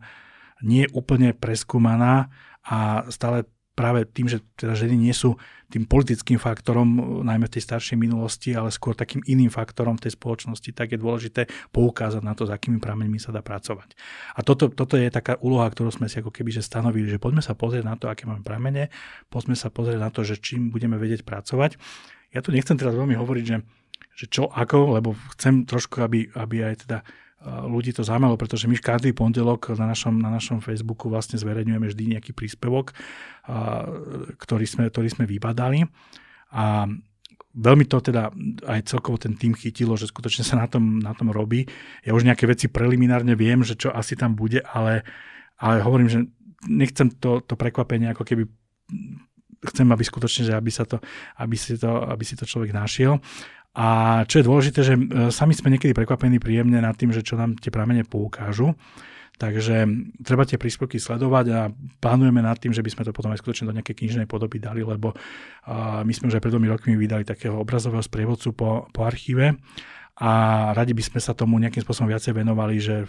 nie úplne preskúmaná a stále práve tým, že teda ženy nie sú tým politickým faktorom, najmä v tej staršej minulosti, ale skôr takým iným faktorom tej spoločnosti, tak je dôležité poukázať na to, s akými prameňmi sa dá pracovať. A toto, toto je taká úloha, ktorú sme si ako keby že stanovili, že poďme sa pozrieť na to, aké máme pramene, poďme sa pozrieť na to, že čím budeme vedieť pracovať. Ja tu nechcem teraz veľmi hovoriť, že, že čo ako, lebo chcem trošku, aby, aby aj teda ľudí to zaujímalo, pretože my každý pondelok na našom, na našom Facebooku vlastne zverejňujeme vždy nejaký príspevok, ktorý sme, ktorý sme vybadali. A veľmi to teda aj celkovo ten tým chytilo, že skutočne sa na tom, na tom robí. Ja už nejaké veci preliminárne viem, že čo asi tam bude, ale, ale hovorím, že nechcem to, to prekvapenie ako keby chcem, aby skutočne, že aby, sa to, aby, si to, aby si to človek našiel. A čo je dôležité, že e, sami sme niekedy prekvapení príjemne nad tým, že čo nám tie pramene poukážu. Takže treba tie príspevky sledovať a plánujeme nad tým, že by sme to potom aj skutočne do nejakej knižnej podoby dali, lebo my sme už aj pred dvomi rokmi vydali takého obrazového sprievodcu po, po archíve a radi by sme sa tomu nejakým spôsobom viacej venovali, že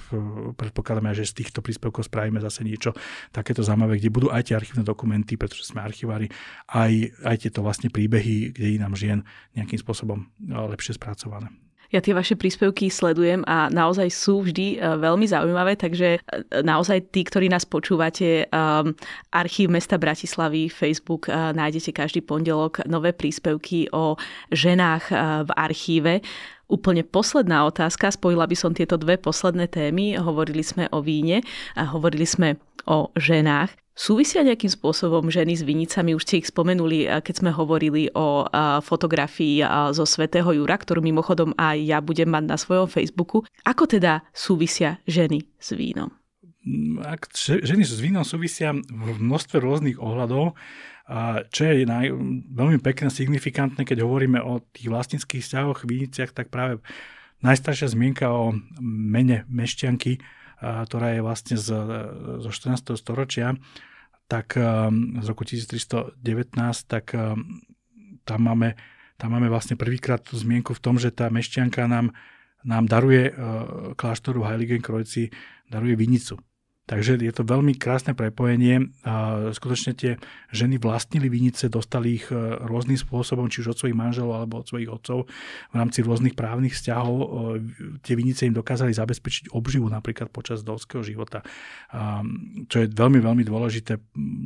predpokladáme, že z týchto príspevkov spravíme zase niečo takéto zaujímavé, kde budú aj tie archívne dokumenty, pretože sme archivári, aj, aj tieto vlastne príbehy, kde nám žien nejakým spôsobom no, lepšie spracované. Ja tie vaše príspevky sledujem a naozaj sú vždy e, veľmi zaujímavé, takže e, naozaj tí, ktorí nás počúvate, archív mesta Bratislavy, Facebook, nájdete každý pondelok nové príspevky o ženách v archíve. Úplne posledná otázka, spojila by som tieto dve posledné témy. Hovorili sme o víne a hovorili sme o ženách. Súvisia nejakým spôsobom ženy s vinicami? Už ste ich spomenuli, keď sme hovorili o fotografii zo svätého Jura, ktorú mimochodom aj ja budem mať na svojom Facebooku. Ako teda súvisia ženy s vínom? Ak ženy s vínom súvisia v množstve rôznych ohľadov, čo je naj, veľmi pekné, signifikantné, keď hovoríme o tých vlastnických vzťahoch, viniciach, tak práve najstaršia zmienka o mene Mešťanky, ktorá je vlastne z, zo 14. storočia, tak z roku 1319, tak tam máme, tam máme vlastne prvýkrát tú zmienku v tom, že tá Mešťanka nám, nám daruje kláštoru Heiligenkreuz, daruje vinicu. Takže je to veľmi krásne prepojenie. Skutočne tie ženy vlastnili vinice, dostali ich e, rôznym spôsobom, či už od svojich manželov alebo od svojich otcov v rámci rôznych právnych vzťahov. E, tie vinice im dokázali zabezpečiť obživu napríklad počas dovského života. Čo je veľmi, veľmi dôležité,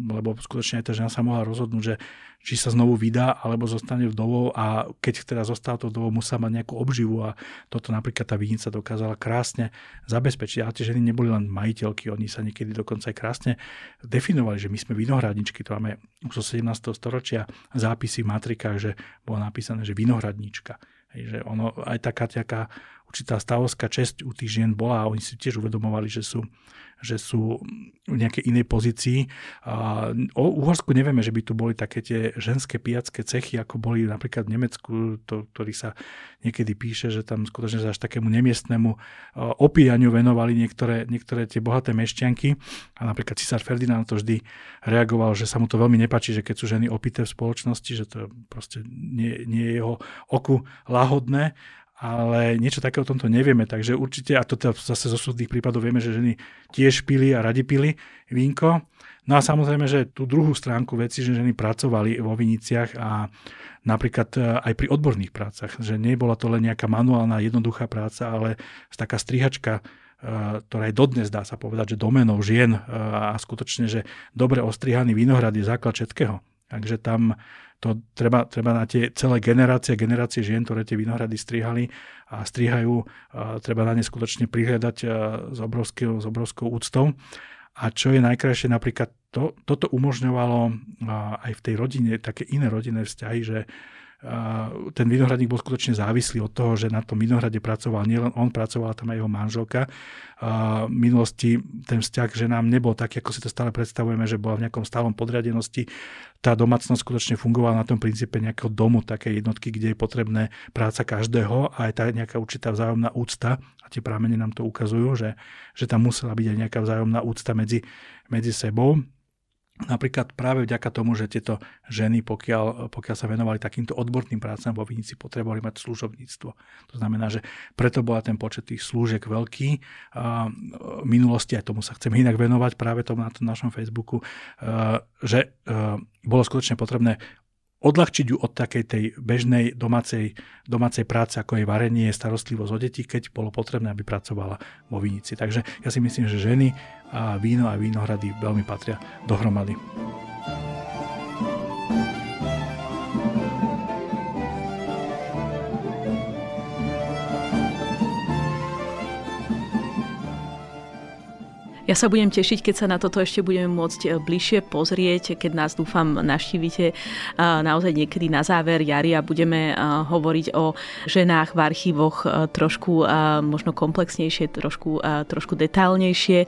lebo skutočne aj tá žena sa mohla rozhodnúť, že či sa znovu vydá, alebo zostane vdovou a keď teda zostal to vdovou, musela mať nejakú obživu a toto napríklad tá vinica dokázala krásne zabezpečiť. A tie ženy neboli len majiteľky, oni sa niekedy dokonca aj krásne definovali, že my sme vinohradničky, to máme už zo 17. storočia zápisy v matrikách, že bolo napísané, že vinohradnička. Hej, že ono, aj taká taká určitá stavovská česť u tých žien bola a oni si tiež uvedomovali, že sú že sú v nejakej inej pozícii. O Uhorsku nevieme, že by tu boli také tie ženské pijacké cechy, ako boli napríklad v Nemecku, to, ktorý sa niekedy píše, že tam skutočne až takému nemiestnemu opíjaniu venovali niektoré, niektoré tie bohaté mešťanky. A napríklad cisár Ferdinand to vždy reagoval, že sa mu to veľmi nepačí, že keď sú ženy opité v spoločnosti, že to proste nie, nie je jeho oku lahodné ale niečo také o tomto nevieme, takže určite, a to teda zase zo súdnych prípadov vieme, že ženy tiež pili a radi pili vínko. No a samozrejme, že tú druhú stránku veci, že ženy pracovali vo viniciach a napríklad e, aj pri odborných prácach, že nebola to len nejaká manuálna, jednoduchá práca, ale taká strihačka, e, ktorá je dodnes, dá sa povedať, že domenou žien e, a skutočne, že dobre ostrihaný vinohrad je základ všetkého. Takže tam to treba, treba na tie celé generácie, generácie žien, ktoré tie vinohrady strihali a strihajú, treba na ne skutočne prihľadať s obrovskou, s obrovskou úctou. A čo je najkrajšie, napríklad to, toto umožňovalo aj v tej rodine také iné rodinné vzťahy, že ten vinohradník bol skutočne závislý od toho, že na tom vinohrade pracoval nielen on, pracovala tam aj jeho manželka. V minulosti ten vzťah že nám nebol tak, ako si to stále predstavujeme, že bola v nejakom stálom podriadenosti. Tá domácnosť skutočne fungovala na tom princípe nejakého domu, také jednotky, kde je potrebné práca každého a aj tá nejaká určitá vzájomná úcta. A tie prámene nám to ukazujú, že, že tam musela byť aj nejaká vzájomná úcta medzi, medzi sebou. Napríklad práve vďaka tomu, že tieto ženy, pokiaľ, pokiaľ sa venovali takýmto odborným prácam vo Vinici, potrebovali mať služobníctvo. To znamená, že preto bola ten počet tých slúžek veľký. V minulosti, aj tomu sa chceme inak venovať práve tomu na tom našom Facebooku, že bolo skutočne potrebné odľahčiť ju od takej tej bežnej domácej, domácej práce, ako je varenie, starostlivosť o deti, keď bolo potrebné, aby pracovala vo vinici. Takže ja si myslím, že ženy a víno a vínohrady veľmi patria dohromady. Ja sa budem tešiť, keď sa na toto ešte budeme môcť e, bližšie pozrieť, keď nás dúfam naštívite e, naozaj niekedy na záver jary a budeme e, hovoriť o ženách v archívoch trošku možno komplexnejšie, trošku, trošku detálnejšie.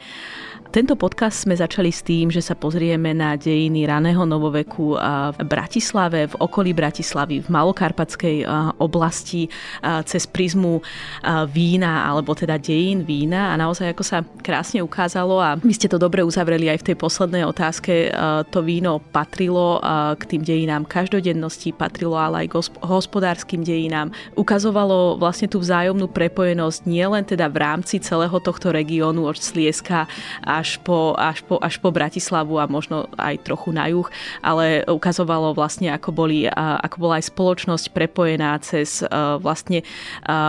Tento podcast sme začali s tým, že sa pozrieme na dejiny raného novoveku v Bratislave, v okolí Bratislavy, v Malokarpatskej oblasti cez prizmu vína, alebo teda dejín vína a naozaj ako sa krásne ukázalo a vy ste to dobre uzavreli aj v tej poslednej otázke, to víno patrilo k tým dejinám každodennosti, patrilo ale aj k hospodárskym dejinám. Ukazovalo vlastne tú vzájomnú prepojenosť nielen teda v rámci celého tohto regiónu od Slieska a až po, až, po, až po Bratislavu a možno aj trochu na juh, ale ukazovalo vlastne, ako, boli, ako bola aj spoločnosť prepojená cez vlastne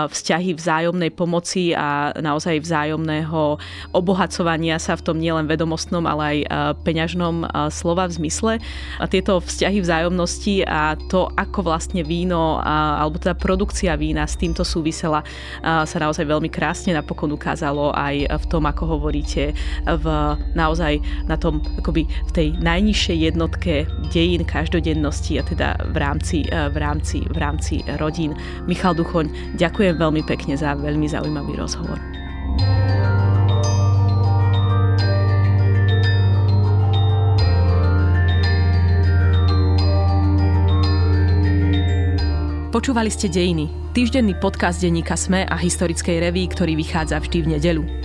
vzťahy vzájomnej pomoci a naozaj vzájomného obohacovania sa v tom nielen vedomostnom, ale aj peňažnom slova v zmysle. A tieto vzťahy vzájomnosti a to, ako vlastne víno alebo teda produkcia vína s týmto súvisela, sa naozaj veľmi krásne napokon ukázalo aj v tom, ako hovoríte, v, naozaj na tom akoby v tej najnižšej jednotke dejín každodennosti a teda v rámci, e, v rámci, v rámci rodín. Michal Duchoň, ďakujem veľmi pekne za veľmi zaujímavý rozhovor. Počúvali ste Dejiny, týždenný podcast denníka SME a historickej reví, ktorý vychádza vždy v nedeľu.